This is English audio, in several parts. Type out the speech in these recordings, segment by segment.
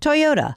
Toyota,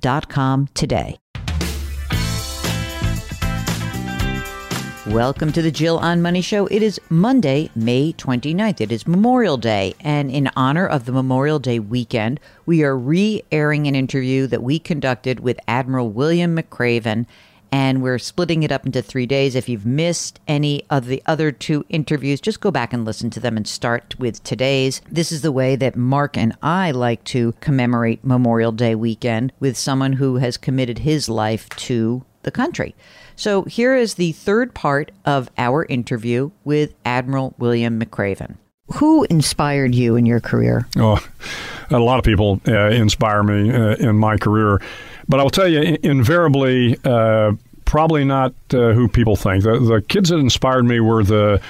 roberthalf.com today. Welcome to the Jill on Money Show. It is Monday, May 29th. It is Memorial Day. And in honor of the Memorial Day weekend, we are re airing an interview that we conducted with Admiral William McRaven. And we're splitting it up into three days. If you've missed any of the other two interviews, just go back and listen to them and start with today's. This is the way that Mark and I like to commemorate Memorial Day weekend with someone who has committed his life to the country. So here is the third part of our interview with Admiral William McRaven. Who inspired you in your career? Oh, a lot of people uh, inspire me uh, in my career. But I'll tell you, invariably, uh, probably not uh, who people think. The, the kids that inspired me were the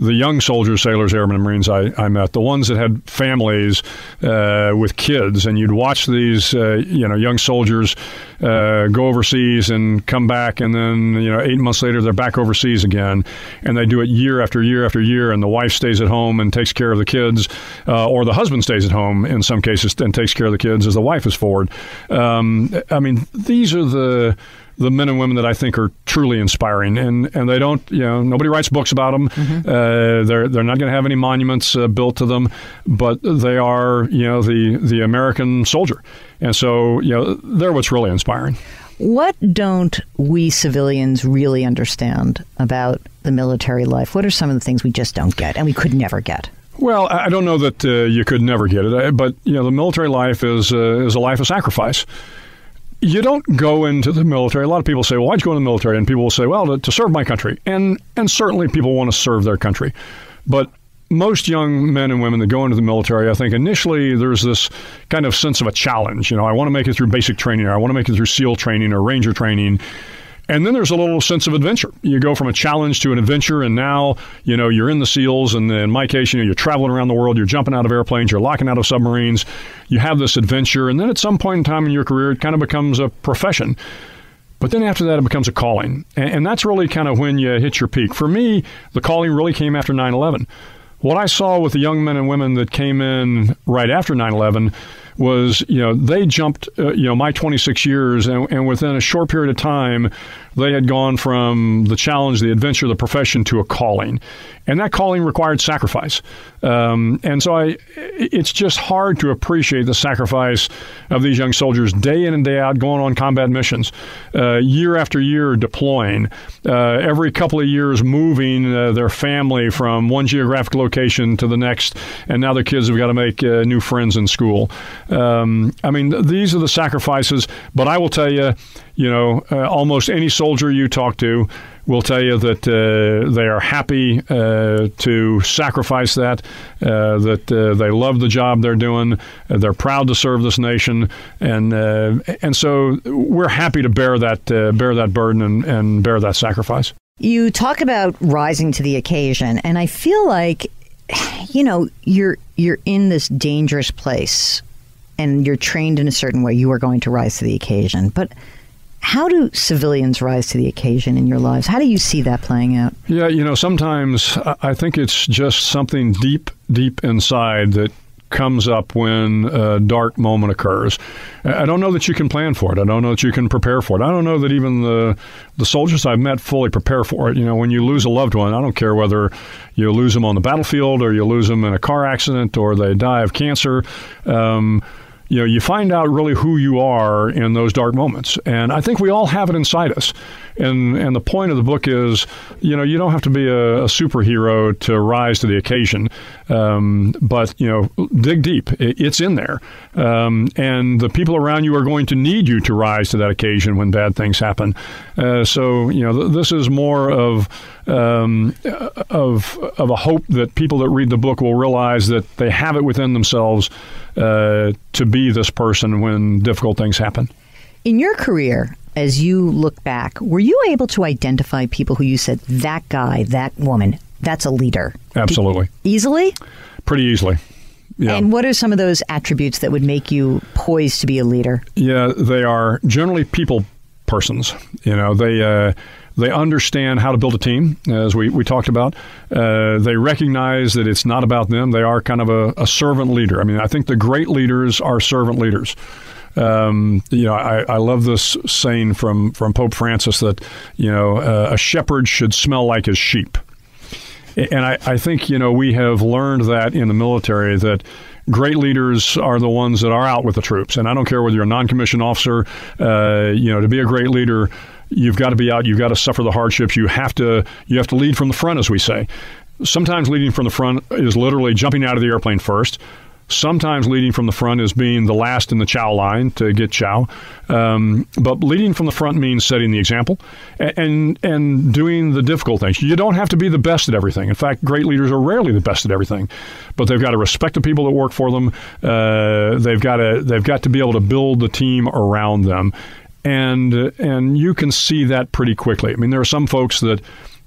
the young soldiers, sailors, airmen, and Marines I, I met, the ones that had families uh, with kids, and you'd watch these, uh, you know, young soldiers uh, go overseas and come back, and then you know, eight months later they're back overseas again, and they do it year after year after year, and the wife stays at home and takes care of the kids, uh, or the husband stays at home in some cases and takes care of the kids as the wife is forward. Um, I mean, these are the the men and women that I think are truly inspiring, and and they don't, you know, nobody writes books about them. Mm-hmm. Uh, they're they're not going to have any monuments uh, built to them, but they are, you know, the the American soldier, and so you know they're what's really inspiring. What don't we civilians really understand about the military life? What are some of the things we just don't get and we could never get? Well, I don't know that uh, you could never get it, uh, but you know, the military life is uh, is a life of sacrifice you don't go into the military. A lot of people say, "Well, why'd you go in the military?" And people will say, "Well, to, to serve my country." And and certainly people want to serve their country, but most young men and women that go into the military, I think initially there's this kind of sense of a challenge. You know, I want to make it through basic training, or I want to make it through SEAL training or Ranger training. And then there's a little sense of adventure. You go from a challenge to an adventure, and now you know you're in the SEALs. And in my case, you know you're traveling around the world. You're jumping out of airplanes. You're locking out of submarines. You have this adventure, and then at some point in time in your career, it kind of becomes a profession. But then after that, it becomes a calling, and, and that's really kind of when you hit your peak. For me, the calling really came after 9/11. What I saw with the young men and women that came in right after 9/11 was, you know, they jumped, uh, you know, my 26 years, and, and within a short period of time, they had gone from the challenge, the adventure, the profession to a calling, and that calling required sacrifice. Um, and so, I, it's just hard to appreciate the sacrifice of these young soldiers day in and day out, going on combat missions, uh, year after year deploying, uh, every couple of years moving uh, their family from one geographic location to the next, and now their kids have got to make uh, new friends in school. Um, I mean, these are the sacrifices. But I will tell you you know, uh, almost any soldier you talk to will tell you that uh, they are happy uh, to sacrifice that, uh, that uh, they love the job they're doing, uh, they're proud to serve this nation, and and so we're happy to bear that bear that burden and, and bear that sacrifice. You talk about rising to the occasion, and I feel like, you know, you're you're in this dangerous place, and you're trained in a certain way. You are going to rise to the occasion, but How do civilians rise to the occasion in your lives? How do you see that playing out? Yeah, you know, sometimes I think it's just something deep, deep inside that comes up when a dark moment occurs. I don't know that you can plan for it. I don't know that you can prepare for it. I don't know that even the the soldiers I've met fully prepare for it. You know, when you lose a loved one, I don't care whether you lose them on the battlefield or you lose them in a car accident or they die of cancer. Um, you know, you find out really who you are in those dark moments. And I think we all have it inside us. And and the point of the book is, you know, you don't have to be a, a superhero to rise to the occasion, um, but you know, dig deep. It, it's in there, um, and the people around you are going to need you to rise to that occasion when bad things happen. Uh, so you know, th- this is more of um, of of a hope that people that read the book will realize that they have it within themselves uh, to be this person when difficult things happen. In your career, as you look back, were you able to identify people who you said, that guy, that woman, that's a leader? Absolutely. Did, easily? Pretty easily. Yeah. And what are some of those attributes that would make you poised to be a leader? Yeah, they are generally people persons. You know, they uh, they understand how to build a team, as we, we talked about. Uh, they recognize that it's not about them. They are kind of a, a servant leader. I mean, I think the great leaders are servant leaders. Um, you know, I, I, love this saying from, from Pope Francis that, you know, uh, a shepherd should smell like his sheep. And I, I think, you know, we have learned that in the military that great leaders are the ones that are out with the troops. And I don't care whether you're a non commissioned officer, uh, you know, to be a great leader, you've got to be out, you've got to suffer the hardships, you have to, you have to lead from the front, as we say. Sometimes leading from the front is literally jumping out of the airplane first Sometimes leading from the front is being the last in the chow line to get chow, um, but leading from the front means setting the example and, and, and doing the difficult things. You don't have to be the best at everything. In fact, great leaders are rarely the best at everything, but they've got to respect the people that work for them. Uh, they've got to they've got to be able to build the team around them, and and you can see that pretty quickly. I mean, there are some folks that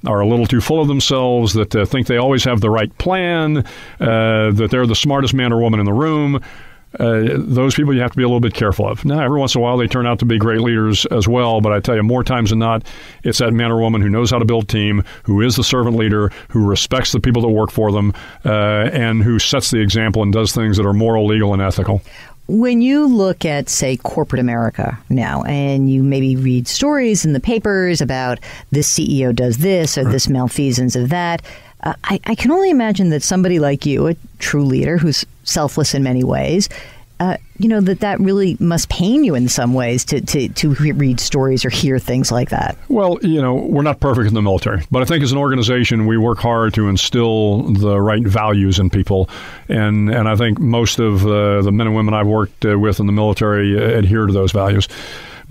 are a little too full of themselves, that uh, think they always have the right plan, uh, that they're the smartest man or woman in the room. Uh, those people you have to be a little bit careful of. Now, every once in a while, they turn out to be great leaders as well. But I tell you, more times than not, it's that man or woman who knows how to build team, who is the servant leader, who respects the people that work for them, uh, and who sets the example and does things that are moral, legal, and ethical. When you look at, say, corporate America now, and you maybe read stories in the papers about this CEO does this or this malfeasance of that, uh, I, I can only imagine that somebody like you, a true leader who's selfless in many ways, uh, you know that that really must pain you in some ways to, to to read stories or hear things like that. Well, you know, we're not perfect in the military, but I think as an organization, we work hard to instill the right values in people, and and I think most of uh, the men and women I've worked uh, with in the military adhere to those values.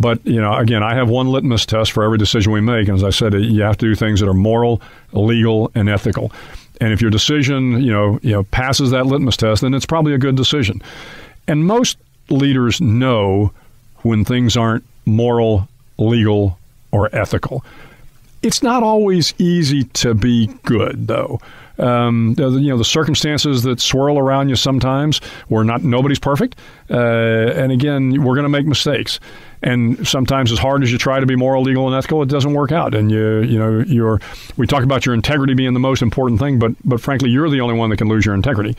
But you know, again, I have one litmus test for every decision we make, and as I said, you have to do things that are moral, legal, and ethical. And if your decision, you know, you know, passes that litmus test, then it's probably a good decision. And most leaders know when things aren't moral, legal, or ethical. It's not always easy to be good, though. Um, you know the circumstances that swirl around you sometimes. We're not nobody's perfect, uh, and again, we're going to make mistakes. And sometimes, as hard as you try to be moral, legal, and ethical, it doesn't work out. And you, you know, you're. We talk about your integrity being the most important thing, but but frankly, you're the only one that can lose your integrity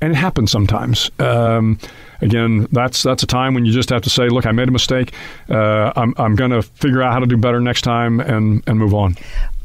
and it happens sometimes. Um, again, that's that's a time when you just have to say, "Look, I made a mistake. Uh, I'm I'm going to figure out how to do better next time and and move on."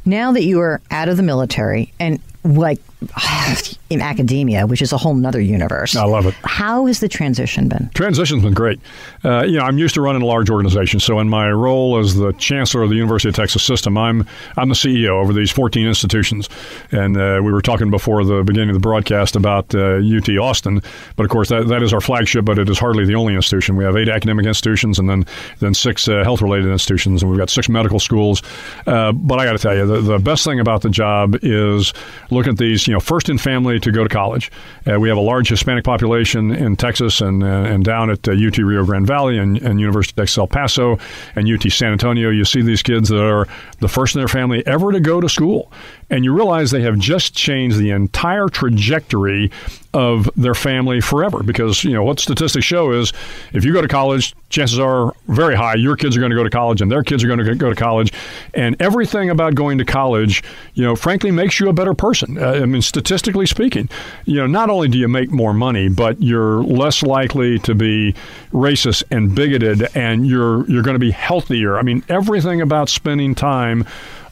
Now that you are out of the military and like in academia, which is a whole nother universe. I love it. How has the transition been? Transition's been great. Uh, you know, I'm used to running a large organization, so in my role as the chancellor of the University of Texas system, I'm I'm the CEO over these 14 institutions. And uh, we were talking before the beginning of the broadcast about uh, UT Austin, but of course that, that is our flagship, but it is hardly the only institution. We have eight academic institutions and then then six uh, health related institutions, and we've got six medical schools. Uh, but I got to tell you, the, the best thing about the job is looking at these, you know, first in family to go to college. Uh, we have a large Hispanic population in Texas and uh, and down at uh, UT Rio Grande Valley and, and University of Texas El Paso and UT San Antonio. You see these kids that are the first in their family ever to go to school, and you realize they have just changed the entire trajectory of their family forever. Because, you know, what statistics show is if you go to college, chances are very high your kids are going to go to college and their kids are going to go to college. And everything about going to college, you know, frankly, makes you a better person. Uh, I mean, statistically speaking, you know, not only do you make more money, but you're less likely to be racist and bigoted and you're, you're going to be healthier. I mean, everything about spending time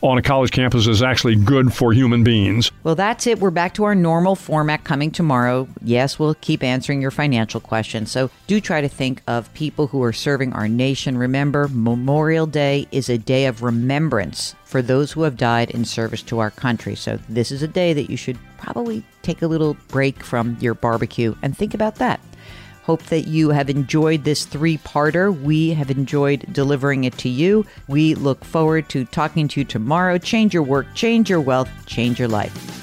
on a college campus is actually good for human beings. Well, that's it. We're back to our normal format coming tomorrow. Yes, we'll keep answering your financial questions. So do try to think of people who are serving our nation. Remember, Memorial Day is a day of remembrance for those who have died in service to our country. So this is a day that you should probably take a little break from your barbecue and think about that. Hope that you have enjoyed this three parter. We have enjoyed delivering it to you. We look forward to talking to you tomorrow. Change your work, change your wealth, change your life.